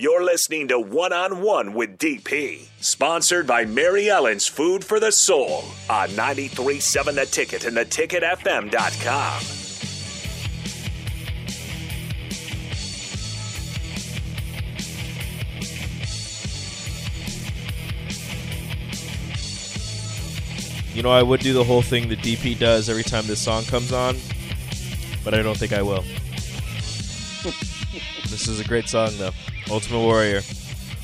You're listening to One on One with DP, sponsored by Mary Ellen's Food for the Soul on 937 The Ticket and theticketfm.com. You know, I would do the whole thing that DP does every time this song comes on, but I don't think I will. This is a great song, though. Ultimate Warrior.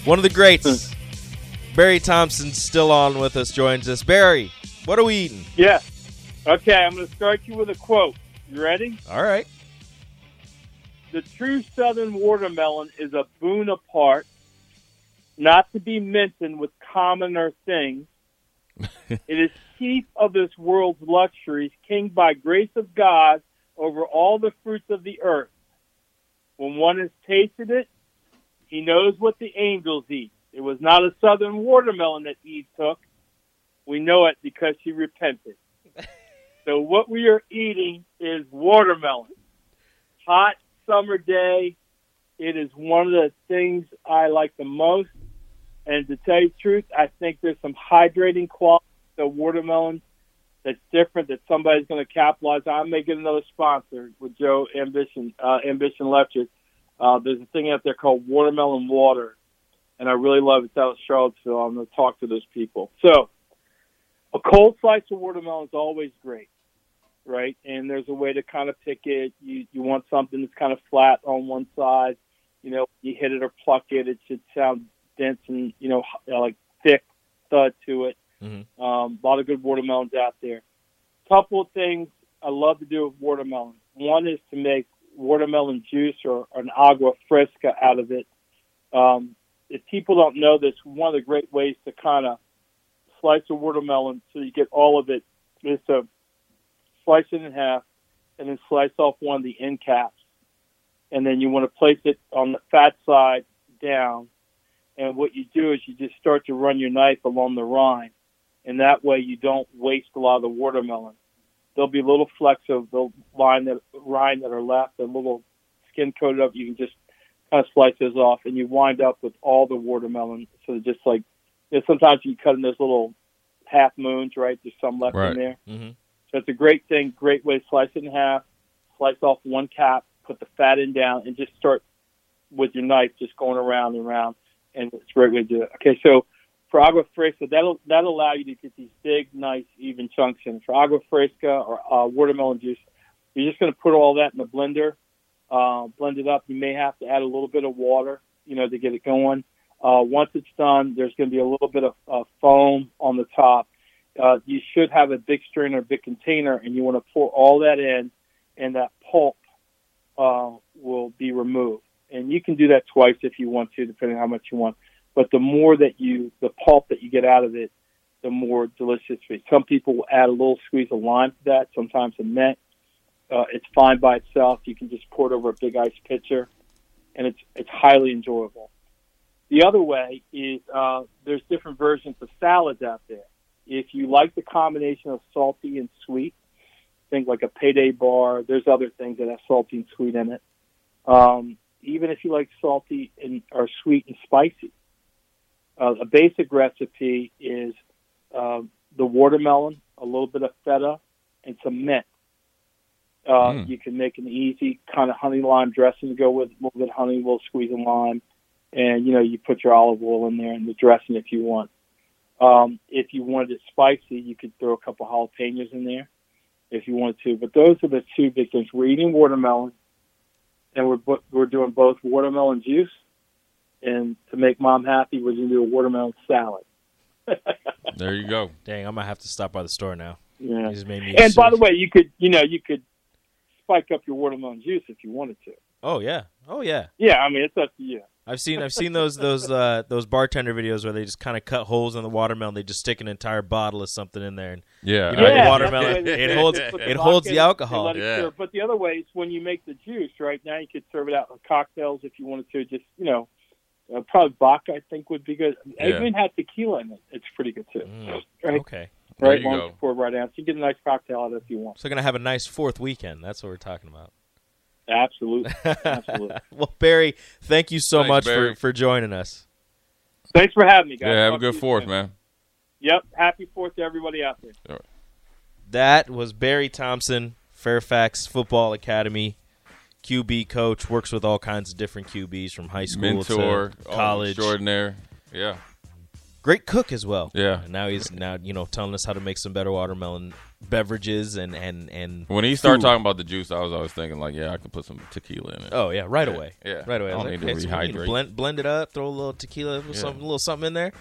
One of the greats. Barry Thompson still on with us, joins us. Barry, what are we eating? Yeah. Okay, I'm going to start you with a quote. You ready? All right. The true southern watermelon is a boon apart, not to be mentioned with commoner things. it is chief of this world's luxuries, king by grace of God over all the fruits of the earth. When one has tasted it, he knows what the angels eat. It was not a southern watermelon that Eve took. We know it because she repented. so what we are eating is watermelon. Hot summer day. It is one of the things I like the most. And to tell you the truth, I think there's some hydrating quality to watermelon that's different that somebody's going to capitalize on. I may get another sponsor with Joe Ambition, uh, Ambition Lectures. Uh, there's a thing out there called watermelon water, and I really love it. It's out of Charlottesville. I'm going to talk to those people. So, a cold slice of watermelon is always great, right? And there's a way to kind of pick it. You you want something that's kind of flat on one side. You know, you hit it or pluck it, it should sound dense and you know like thick thud to it. Mm-hmm. Um, a lot of good watermelons out there. Couple of things I love to do with watermelon. One is to make watermelon juice or, or an agua fresca out of it. Um, if people don't know this, one of the great ways to kind of slice a watermelon so you get all of it is to slice it in half and then slice off one of the end caps. And then you want to place it on the fat side down. And what you do is you just start to run your knife along the rind. And that way you don't waste a lot of the watermelon there'll be little flecks of the line that rind that are left, and little skin coated up. You can just kind of slice those off, and you wind up with all the watermelon. So just like you know, sometimes you cut in those little half moons, right? There's some left right. in there. Mm-hmm. So it's a great thing, great way to slice it in half, slice off one cap, put the fat in down, and just start with your knife just going around and around. And it's a great way to do it. Okay, so for agua fresca, that'll that'll allow you to get these big, nice, even chunks in. For agua fresca or uh, watermelon juice, you're just going to put all that in the blender, uh, blend it up. You may have to add a little bit of water, you know, to get it going. Uh, once it's done, there's going to be a little bit of uh, foam on the top. Uh, you should have a big strainer, big container, and you want to pour all that in, and that pulp uh, will be removed. And you can do that twice if you want to, depending on how much you want. But the more that you, the pulp that you get out of it, the more delicious it is. Some people will add a little squeeze of lime to that, sometimes a mint. Uh, it's fine by itself. You can just pour it over a big ice pitcher, and it's it's highly enjoyable. The other way is uh, there's different versions of salads out there. If you like the combination of salty and sweet, think like a payday bar. There's other things that have salty and sweet in it. Um, even if you like salty and or sweet and spicy, uh, a basic recipe is uh, the watermelon, a little bit of feta, and some mint. Uh, mm. You can make an easy kind of honey lime dressing to go with a little bit of honey, a little squeeze of lime, and you know you put your olive oil in there and the dressing if you want. Um, if you wanted it spicy, you could throw a couple jalapenos in there if you wanted to. But those are the two big things. We're eating watermelon, and we're we're doing both watermelon juice and to make mom happy, we're gonna do a watermelon salad. there you go. Dang, I'm gonna have to stop by the store now. Yeah. You just made me and sick. by the way, you could you know you could spike up your watermelon juice if you wanted to. Oh yeah, oh yeah. Yeah, I mean it's up to you. I've seen I've seen those those uh, those bartender videos where they just kind of cut holes in the watermelon. They just stick an entire bottle of something in there, and yeah, you know, yeah, the watermelon it holds it holds the alcohol. Yeah. But the other way is when you make the juice. Right now, you could serve it out in cocktails if you wanted to. Just you know, uh, probably vodka, I think, would be good. Yeah. Even has tequila in it. It's pretty good too. Mm, right? Okay. There Right, you long go. pour right out. So you get a nice cocktail out of it if you want. So we're gonna have a nice fourth weekend. That's what we're talking about. Absolutely. Absolutely. well, Barry, thank you so Thanks, much Barry. for, for joining us. Thanks for having me, guys. Yeah, have a Talk to good fourth, soon. man. Yep. Happy Fourth to everybody out there. That was Barry Thompson, Fairfax Football Academy QB coach. Works with all kinds of different QBs from high school Mentor, to college. extraordinaire. Yeah. Great cook as well. Yeah. And now he's now you know telling us how to make some better watermelon beverages and and and When he started food. talking about the juice, I was always thinking like, yeah, I could put some tequila in it. Oh yeah, right Yeah, away. yeah. right away. I was don't like, need to so rehydrate. blend blend it up, throw a little tequila, Yeah. something, a little something in there.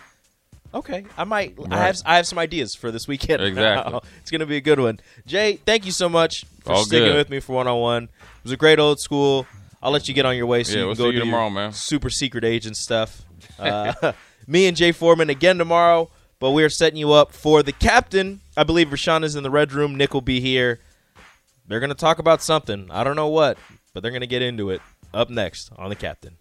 Okay, I might. I have I have some ideas for this weekend. Exactly. It's gonna be a good one. Jay, thank you so much for All sticking good. with me for one on one. It was a great old school. I'll let you get on your way so Yeah, you we'll can go you do tomorrow, man. super secret agent stuff. Uh, me and Jay Foreman again tomorrow, but we are setting you up for the captain. I believe Rashawn is in the red room. Nick will be here. They're going to talk about something. I don't know what, but they're going to get into it up next on the captain.